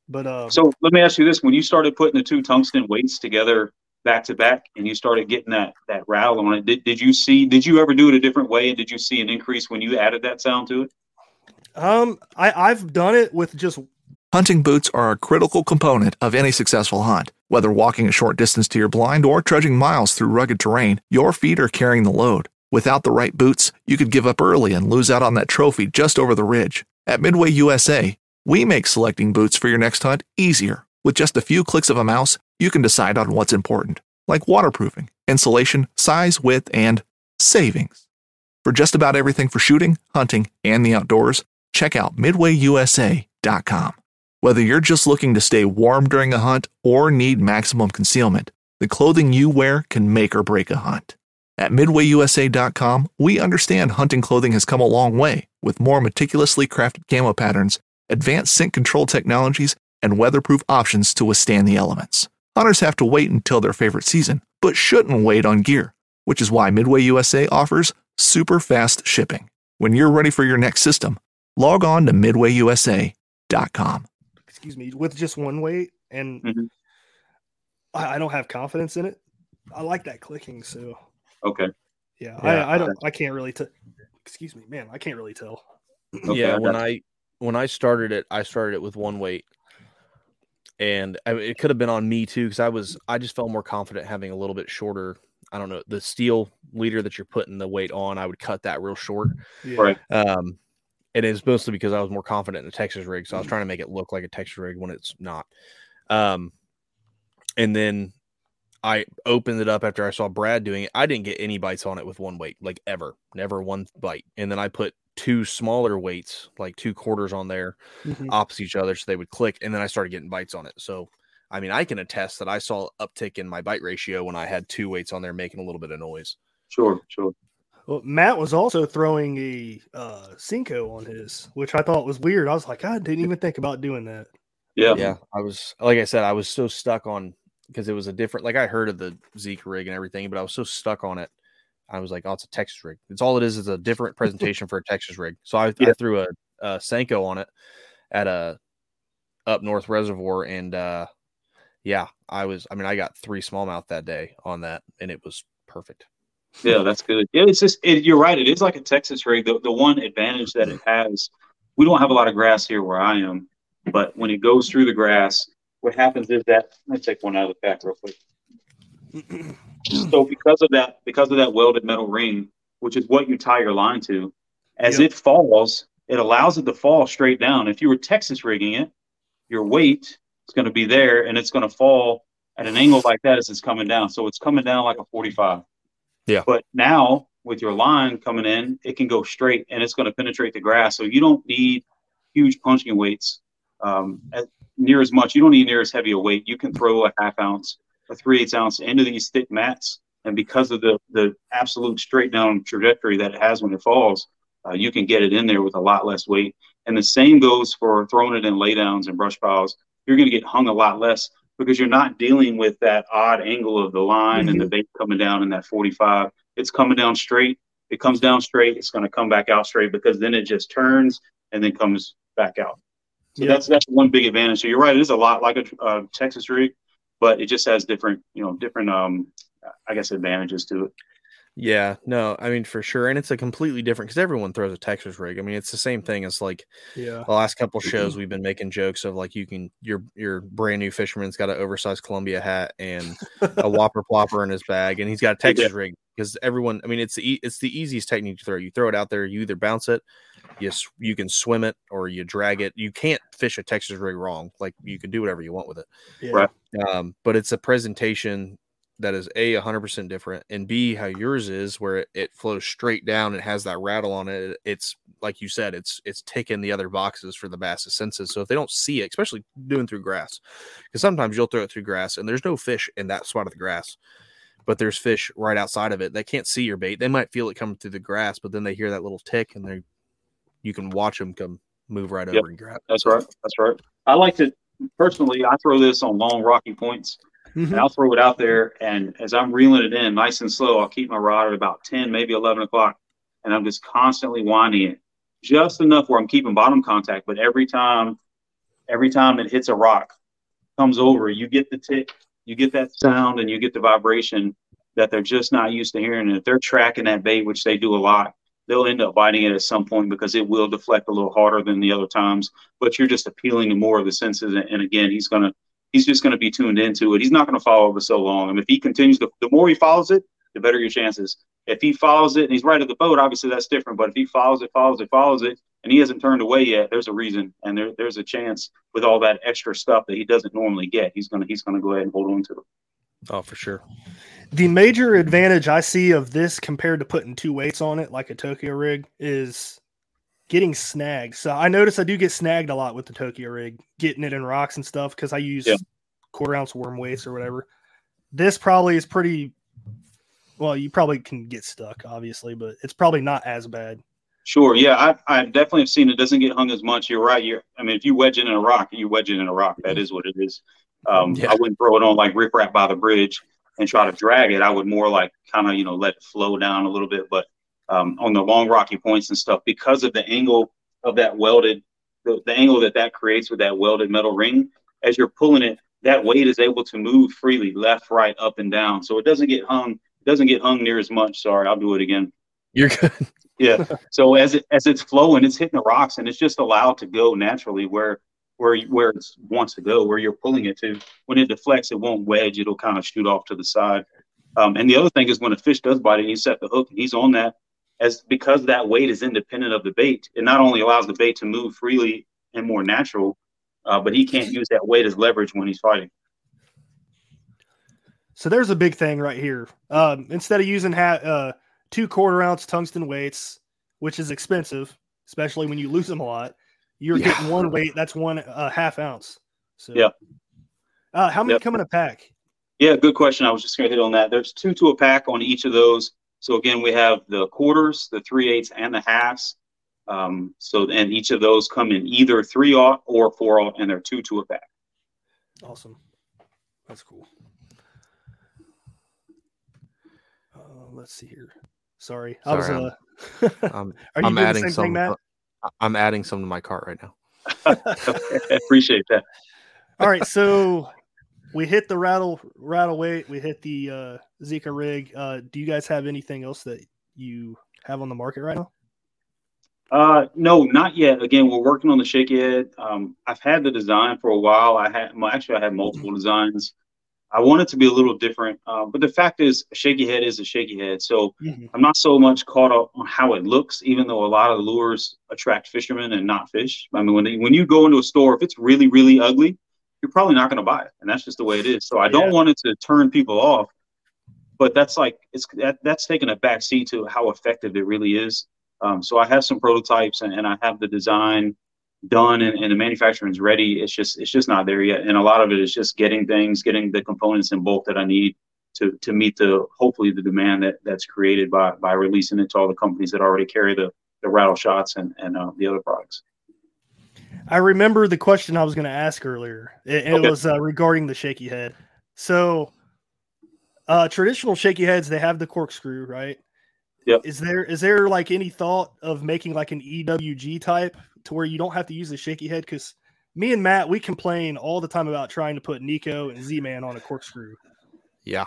But uh, So let me ask you this: When you started putting the two tungsten weights together back to back, and you started getting that that rattle on it, did, did you see? Did you ever do it a different way? And did you see an increase when you added that sound to it? um, I I've done it with just Hunting boots are a critical component of any successful hunt. Whether walking a short distance to your blind or trudging miles through rugged terrain, your feet are carrying the load. Without the right boots, you could give up early and lose out on that trophy just over the ridge. At Midway USA, we make selecting boots for your next hunt easier. With just a few clicks of a mouse, you can decide on what's important, like waterproofing, insulation, size, width, and savings. For just about everything for shooting, hunting, and the outdoors, check out midwayusa.com. Whether you're just looking to stay warm during a hunt or need maximum concealment, the clothing you wear can make or break a hunt. At MidwayUSA.com, we understand hunting clothing has come a long way with more meticulously crafted camo patterns, advanced scent control technologies, and weatherproof options to withstand the elements. Hunters have to wait until their favorite season, but shouldn't wait on gear, which is why Midway USA offers super fast shipping. When you're ready for your next system, log on to midwayusa.com. Excuse me, with just one weight, and Mhm. I, I don't have confidence in it. I like that clicking, so Okay. yeah, Yeah, I, I don't. I can't really tell. Excuse me, man. I can't really tell. yeah, when I when I started it, I started it with one weight, and I mean, it could have been on me too because I was I just felt more confident having a little bit shorter. I don't know the steel leader that you're putting the weight on. I would cut that real short. Yeah. Right. Um, and it's mostly because I was more confident in a Texas rig, so I was trying to make it look like a Texas rig when it's not. Um, and then I opened it up after I saw Brad doing it. I didn't get any bites on it with one weight, like ever, never one bite. And then I put two smaller weights, like two quarters on there, Mhm. opposite each other, so they would click. And then I started getting bites on it. So, I mean, I can attest that I saw uptick in my bite ratio when I had two weights on there making a little bit of noise. Sure, sure. Well, Matt was also throwing a uh, Senko on his, which I thought was weird. I was like, I didn't even think about doing that. Yeah. Yeah. I was, like I said, I was so stuck on because it was a different, like I heard of the Zeke rig and everything, but I was so stuck on it. I was like, oh, it's a Texas rig. It's all it is is a different presentation for a Texas rig. So I, I threw a, a Senko on it at a up north reservoir. And uh, yeah, I was, I mean, I got three smallmouth that day on that and it was perfect. Yeah, that's good. Yeah, it's just it, you're right. It is like a Texas rig. The the one advantage that it has, we don't have a lot of grass here where I am, but when it goes through the grass, what happens is that let me take one out of the pack real quick. so because of that, because of that welded metal ring, which is what you tie your line to, as Yep. it falls, it allows it to fall straight down. If you were Texas rigging it, your weight is going to be there and it's going to fall at an angle like that as it's coming down. So it's coming down like a 45. Yeah. But now with your line coming in, it can go straight and it's going to penetrate the grass. So you don't need huge punching weights um, as, near as much. You don't need near as heavy a weight. You can throw a half ounce, a three eighths ounce into these thick mats. And because of the, the absolute straight down trajectory that it has when it falls, uh, you can get it in there with a lot less weight. And the same goes for throwing it in laydowns and brush piles. You're going to get hung a lot less because you're not dealing with that odd angle of the line and the bait coming down in that 45. It's coming down straight. It comes down straight. It's going to come back out straight because then it just turns and then comes back out. So Yeah. that's that's one big advantage. So you're right. It is a lot like a uh, Texas rig, but it just has different, you know, different, um, I guess, advantages to it. Yeah, no, I mean for sure, and it's a completely different because everyone throws a Texas rig. I mean, it's the same thing as like Yeah. the last couple shows we've been making jokes of like you can your your brand new fisherman's got an oversized Columbia hat and a whopper plopper in his bag, and he's got a Texas rig because everyone. I mean, it's the e- it's the easiest technique to throw. You throw it out there, you either bounce it, you you can swim it, or you drag it. You can't fish a Texas rig wrong. Like you can do whatever you want with it. Yeah. Right. Um, but it's a presentation that is a 100% different and b how yours is where it, it flows straight down and has that rattle on it it's like you said it's it's ticking the other boxes for the bass's senses so if they don't see it especially doing through grass because sometimes you'll throw it through grass and there's no fish in that spot of the grass but there's fish right outside of it they can't see your bait they might feel it coming through the grass but then they hear that little tick and they you can watch them come move right Yep. over and grab it. That's right. That's right. I like to personally. I throw this on long rocky points, Mhm. and I'll throw it out there. And as I'm reeling it in, nice and slow, I'll keep my rod at about ten, maybe eleven o'clock, and I'm just constantly winding it, just enough where I'm keeping bottom contact. But every time, every time it hits a rock, comes over, you get the tick, you get that sound, and you get the vibration that they're just not used to hearing. And if they're tracking that bait, which they do a lot, they'll end up biting it at some point because it will deflect a little harder than the other times. But you're just appealing to more of the senses. And, again, he's gonna he's just gonna be tuned into it. He's not gonna follow over so long. And if he continues to, the more he follows it, the better your chances. If he follows it and he's right at the boat, obviously that's different. But if he follows it, follows it, follows it, and he hasn't turned away yet, there's a reason, and there, there's a chance with all that extra stuff that he doesn't normally get. He's gonna he's gonna go ahead and hold on to it. oh for sure The major advantage I see of this compared to putting two weights on it, like a Tokyo rig, is getting snagged. So I notice I do get snagged a lot with the Tokyo rig, getting it in rocks and stuff because I use Yeah. quarter ounce worm weights or whatever. This probably is pretty Well, you probably can get stuck, obviously, but it's probably not as bad. Sure. Yeah, I, I definitely have seen it doesn't get hung as much. You're right. You're, I mean, if you wedge it in a rock, you wedge it in a rock. That is what it is. Um, Yeah. I wouldn't throw it on like riprap by the bridge and try to drag it. I would more like kind of, you know, let it flow down a little bit. But um, on the long rocky points and stuff, because of the angle of that welded, the, the angle that that creates with that welded metal ring, as you're pulling it, that weight is able to move freely left, right, up, and down. So it doesn't get hung. It doesn't get hung near as much. Sorry, I'll do it again. You're good. Yeah. So as it as it's flowing, it's hitting the rocks, and it's just allowed to go naturally where where where it wants to go, where you're pulling it to. When it deflects, it won't wedge; it'll kind of shoot off to the side. Um, and the other thing is when a fish does bite it, you set the hook, and he's on that. As because that weight is independent of the bait, it not only allows the bait to move freely and more natural, uh, but he can't use that weight as leverage when he's fighting. So there's a big thing right here. Um, instead of using ha- uh, two quarter ounce tungsten weights, which is expensive, especially when you lose them a lot, you're Yeah. getting one weight that's one uh, half ounce. So Yeah. Uh, how many Yep. come in a pack? Yeah, good question. I was just going to hit on that. There's two to a pack on each of those. So again, we have the quarters, the three eighths, and the halves. Um, so and each of those come in either three aught or four aught, and they're two to a pack. Awesome. That's cool. Uh, let's see here. Sorry, I was. Sorry, Uh, I'm, are you I'm doing adding the same some. thing, Matt? I'm adding some to my cart right now. Appreciate that. All right, so we hit the rattle rattle weight. We hit the uh, Zika rig. Uh, do you guys have anything else that you have on the market right now? Uh, no, not yet. Again, we're working on the shaky head. Um, I've had the design for a while. I had well, actually I had multiple designs. I want it to be a little different, uh, but the fact is, a shaky head is a shaky head. So I'm not so much caught up on how it looks, even though a lot of lures attract fishermen and not fish. I mean, when they, when you go into a store, if it's really really ugly, you're probably not going to buy it, and that's just the way it is. So I don't want it to turn people off, but that's like it's that, that's taking a back seat to how effective it really is. Um, so I have some prototypes and, and I have the design done and, and the manufacturing is ready. It's just it's just not there yet, and a lot of it is just getting things, getting the components in bulk that I need to to meet the hopefully the demand that that's created by by releasing it to all the companies that already carry the the rattle shots and and uh, the other products. I remember the question I was going to ask earlier. It, it Okay. was uh, regarding the shaky head. So, uh, traditional shaky heads they have the corkscrew, right? Yep. Is there is there like any thought of making like an EWG type to where you don't have to use the shaky head? Because me and Matt we complain all the time about trying to put Nico and Z Man on a corkscrew. Yeah.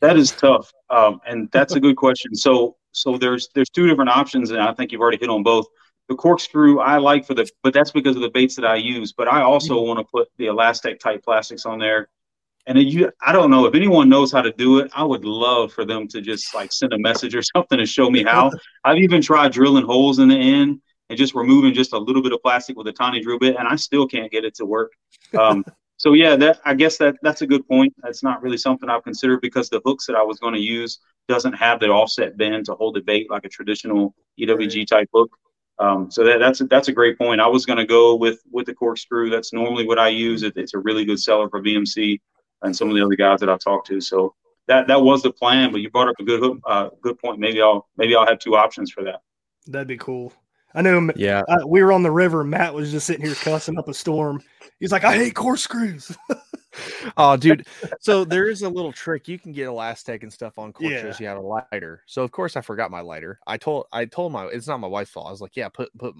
That is tough, um, and that's a good question. So, so there's there's two different options, and I think you've already hit on both. The corkscrew I like for the, but that's because of the baits that I use. But I also want to put the elastic type plastics on there. And you, I don't know if anyone knows how to do it. I would love for them to just like send a message or something to show me how. I've even tried drilling holes in the end and just removing just a little bit of plastic with a tiny drill bit, and I still can't get it to work. Um, so yeah, that I guess that that's a good point. That's not really something I've considered because the hooks that I was going to use doesn't have the offset bend to hold the bait like a traditional EWG type hook. Um, so that, that's a, that's a great point. I was going to go with with the corkscrew. That's normally what I use. It, it's a really good seller for VMC and some of the other guys that I've talked to. So that that was the plan. But you brought up a good hook, uh, good point. Maybe I'll maybe I'll have two options for that. That'd be cool. I know. Yeah. Uh, we were on the river. Matt was just sitting here cussing up a storm. He's like, "I hate corkscrews." Oh, dude. So there is a little trick. You can get elastic and stuff on Yeah. corkscrews. You have a lighter. So of course I forgot my lighter. I told I told my it's not my wife's fault. I was like, yeah, put put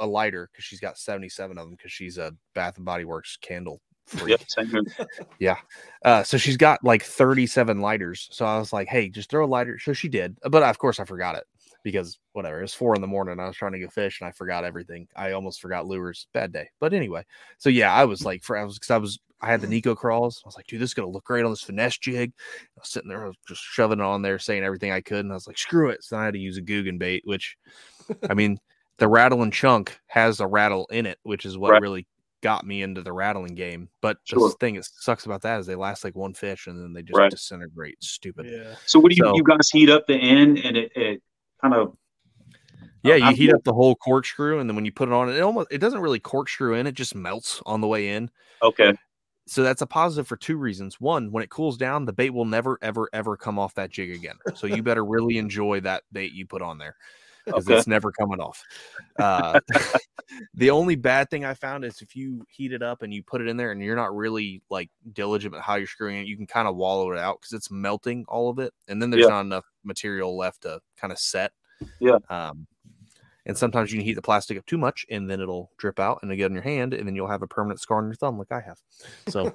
a lighter because she's got 77 of them because she's a Bath and Body Works candle freak. Yep. Yeah. Uh, so she's got like 37 lighters. So I was like, hey, just throw a lighter. So she did. But of course I forgot it because whatever. It was four in the morning. I was trying to go fish and I forgot everything. I almost forgot lures. Bad day. But anyway. So yeah, I was like, for I was because I was I had the Nico crawls. I was like, dude, this is gonna look great on this finesse jig. I was sitting there, I was just shoving it on there, saying everything I could, and I was like, screw it. So then I had to use a Googan bait, which I mean, the rattling chunk has a rattle in it, which is what Right. really got me into the rattling game. But Sure. the thing that sucks about that is they last like one fish and then they just Right. disintegrate. Stupid. Yeah. So what do you So- you guys heat up the end and it, it kind of Yeah, uh, you I'm- heat up the whole corkscrew, and then when you put it on, it almost it doesn't really corkscrew in; it just melts on the way in. okay so that's a positive for two reasons. One, when it cools down, the bait will never, ever, ever come off that jig again. So you better really enjoy that bait you put on there because Okay. it's never coming off. Uh, the only bad thing I found is if you heat it up and you put it in there and you're not really like diligent about how you're screwing it, you can kind of wallow it out because it's melting all of it, and then there's Yeah. not enough material left to kind of set. Yeah. Um, and sometimes you can heat the plastic up too much, and then it'll drip out and it'll get on your hand, and then you'll have a permanent scar on your thumb, like I have. So,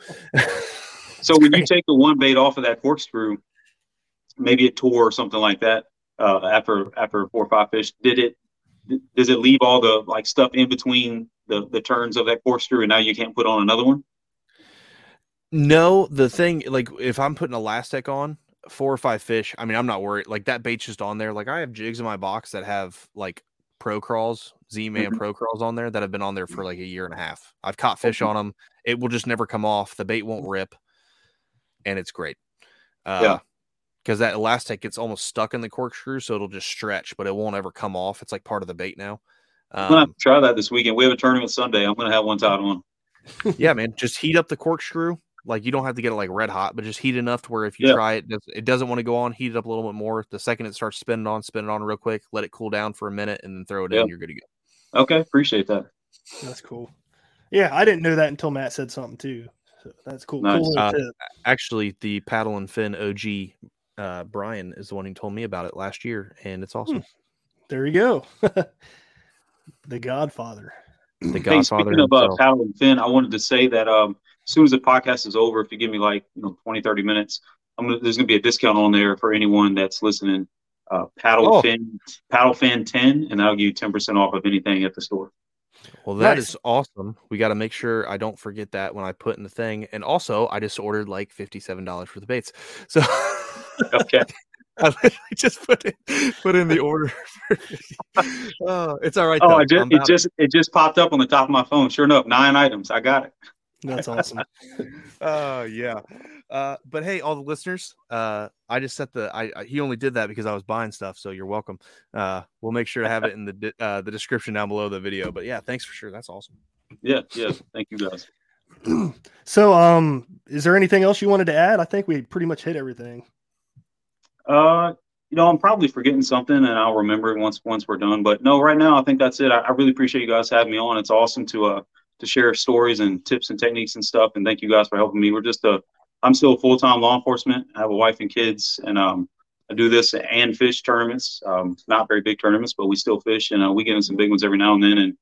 So when you take the one bait off of that corkscrew, maybe it tore or something like that. Uh, after after four or five fish, did it? Does it leave all the like stuff in between the the turns of that corkscrew, and now you can't put on another one? no, the thing like if I'm putting a elastic on four or five fish, I mean I'm not worried. Like that bait's just on there. Like I have jigs in my box that have like pro crawls, Z Man Mhm. pro crawls on there that have been on there for like a year and a half. I've caught fish on them. It will just never come off. The bait won't rip, and it's great. Uh, Yeah. Because that elastic gets almost stuck in the corkscrew, so it'll just stretch, but it won't ever come off. It's like part of the bait now. I'm gonna Um, to try that this weekend. We have a tournament Sunday. I'm gonna have one tied on. yeah, man. Just heat up the corkscrew. Like you don't have to get it like red hot, but just heat enough to where if you Yeah. try it, it does- it doesn't want to go on. Heat it up a little bit more. The second it starts spinning on, spin it on real quick. Let it cool down for a minute, and then throw it Yeah. in. You're good to go. Okay, appreciate that. That's cool. Yeah, I didn't know that until Matt said something too. So that's cool. Nice. Cool Uh, tip. Actually, the paddle and fin OG uh, Brian is the one who told me about it last year, and it's awesome. There you go. the Godfather. The Hey, Godfather speaking of uh, paddle and fin, I wanted to say that um, as soon as the podcast is over, if you give me like you know 20, 30 minutes, I'm gonna, there's gonna be a discount on there for anyone that's listening. Uh, paddle Oh. fin, paddle fin ten, and I'll give you ten percent off of anything at the store. Well, that Nice. is awesome. We got to make sure I don't forget that when I put in the thing. And also, I just ordered like fifty-seven dollars for the baits. So Okay. I literally just put in put in the order. Oh, it's all right. Oh. I just, it just it just popped up on the top of my phone. Sure enough, nine items. I got it. That's awesome. Oh yeah. Uh, but hey, all the listeners, uh, I just set the. I, I he only did that because I was buying stuff. So you're welcome. Uh, we'll make sure to have it in the di- uh, the description down below the video. But yeah, thanks for sure. That's awesome. Yeah, yeah. Thank you guys. so, um, is there anything else you wanted to add? I think we pretty much hit everything. Uh, you know, I'm probably forgetting something, and I'll remember it once once we're done. But no, right now I think that's it. I, I really appreciate you guys having me on. It's awesome to uh to share stories and tips and techniques and stuff. And thank you guys for helping me. We're just a I'm still a full time law enforcement. I have a wife and kids, and um I do this and fish tournaments. Um, not very big tournaments, but we still fish, and uh, we get in some big ones every now and then. And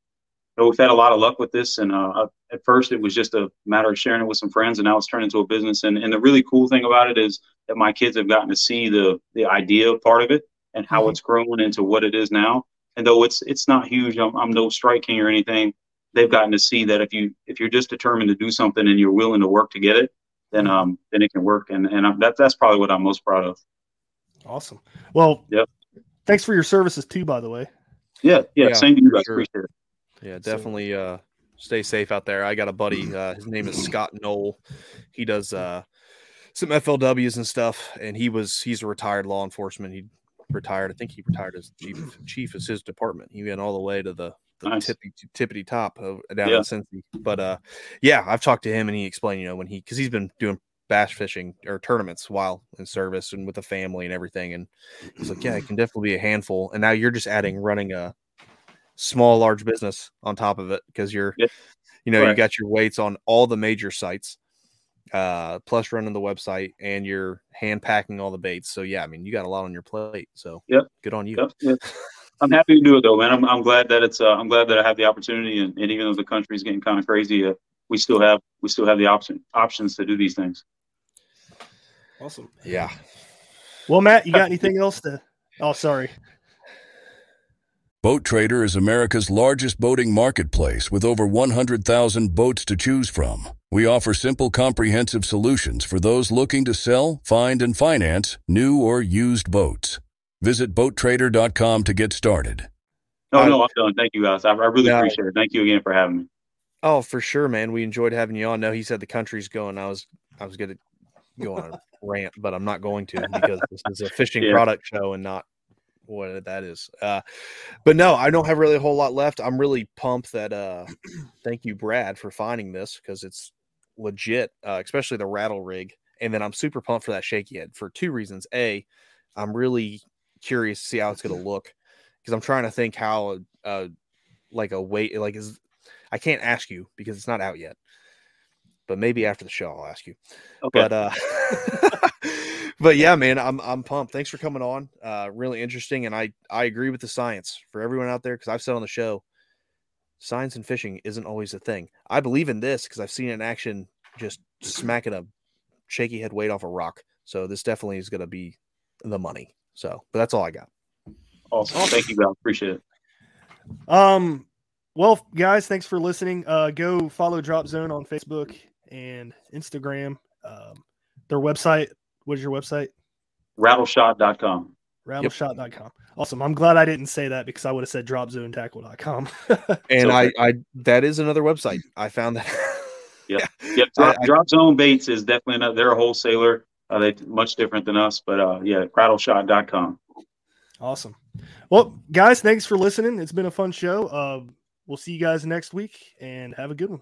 know, we've had a lot of luck with this. And uh, at first, it was just a matter of sharing it with some friends, and now it's turned into a business. And and the really cool thing about it is that my kids have gotten to see the the idea part of it and how it's grown into what it is now. And though it's it's not huge, I'm, I'm no strike king or anything. They've gotten to see that if you if you're just determined to do something and you're willing to work to get it, then um then it can work. And and I'm, that that's probably what I'm most proud of. Awesome. Well, Yep. thanks for your services too, by the way. Yeah, yeah. Yeah, same to you guys. sure. Appreciate it. Yeah, So- definitely uh stay safe out there. I got a buddy, uh his name is Scott Knoll. He does uh some FLWs and stuff, and he was he's a retired law enforcement. He retired, I think he retired as chief chief of his department. He went all the way to the the Nice. tippy tippity top of down Yeah. in Cincy. But uh yeah, I've talked to him and he explained, you know, when he because he's been doing bass fishing or tournaments while in service and with the family and everything. And he's like, Yeah, it can definitely be a handful. And now you're just adding running a small large business on top of it because you're Yeah. you know you got your weights on all the major sites uh plus running the website and you're hand packing all the baits so yeah i mean you got a lot on your plate so Yep. good on you Yep, yep. I'm happy to do it though, man. I'm, I'm glad that it's uh, I'm glad that I have the opportunity, and, and even though the country's getting kind of crazy, uh, we still have we still have the option options to do these things. Awesome. yeah Well, Matt, you got anything else to? Oh, sorry. Boat Trader is America's largest boating marketplace with over 100,000 boats to choose from. We offer simple, comprehensive solutions for those looking to sell, find, and finance new or used boats. Visit BoatTrader.com to get started. No, Uh, no, I'm done. Thank you guys. I, I really No. appreciate it. Thank you again for having me. oh for sure man we enjoyed having you on no he said the country's going i was i was gonna go on a rant but i'm not going to because this is a fishing Yeah. product show and not what that is uh but no i don't have really a whole lot left i'm really pumped that uh thank you brad for finding this because it's legit, uh, especially the rattle rig. And then I'm super pumped for that shaky head for two reasons. A, I'm really curious to see how it's going to look because I'm trying to think how uh like a weight like is I can't ask you because it's not out yet. But maybe after the show I'll ask you. Okay. But uh but yeah, man, I'm I'm pumped. Thanks for coming on. Uh really interesting and I I agree with the science for everyone out there cuz I've said on the show science and fishing isn't always a thing. I believe in this cuz I've seen it in action just smacking a shaky head weight off a rock. So this definitely is going to be the money. So, but that's all I got. Awesome. Thank you, guys. Appreciate it. Um, well, guys, thanks for listening. Uh, go follow Drop Zone on Facebook and Instagram. Um, their website. What is your website? Rattleshot.com. Rattleshot.com. Awesome. I'm glad I didn't say that because I would have said dropzonetackle.com. and I, I, that is another website. I found that. yeah. Yeah. Drop, I, Drop Zone Baits is definitely another, they're a wholesaler. Uh, they much different than us, but uh, yeah, rattleshot.com. Awesome. Well, guys, thanks for listening. It's been a fun show. Uh, we'll see you guys next week and have a good one.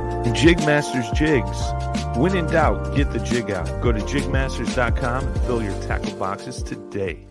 And Jigmasters Jigs. When in doubt, get the jig out. Go to jigmasters.com and fill your tackle boxes today.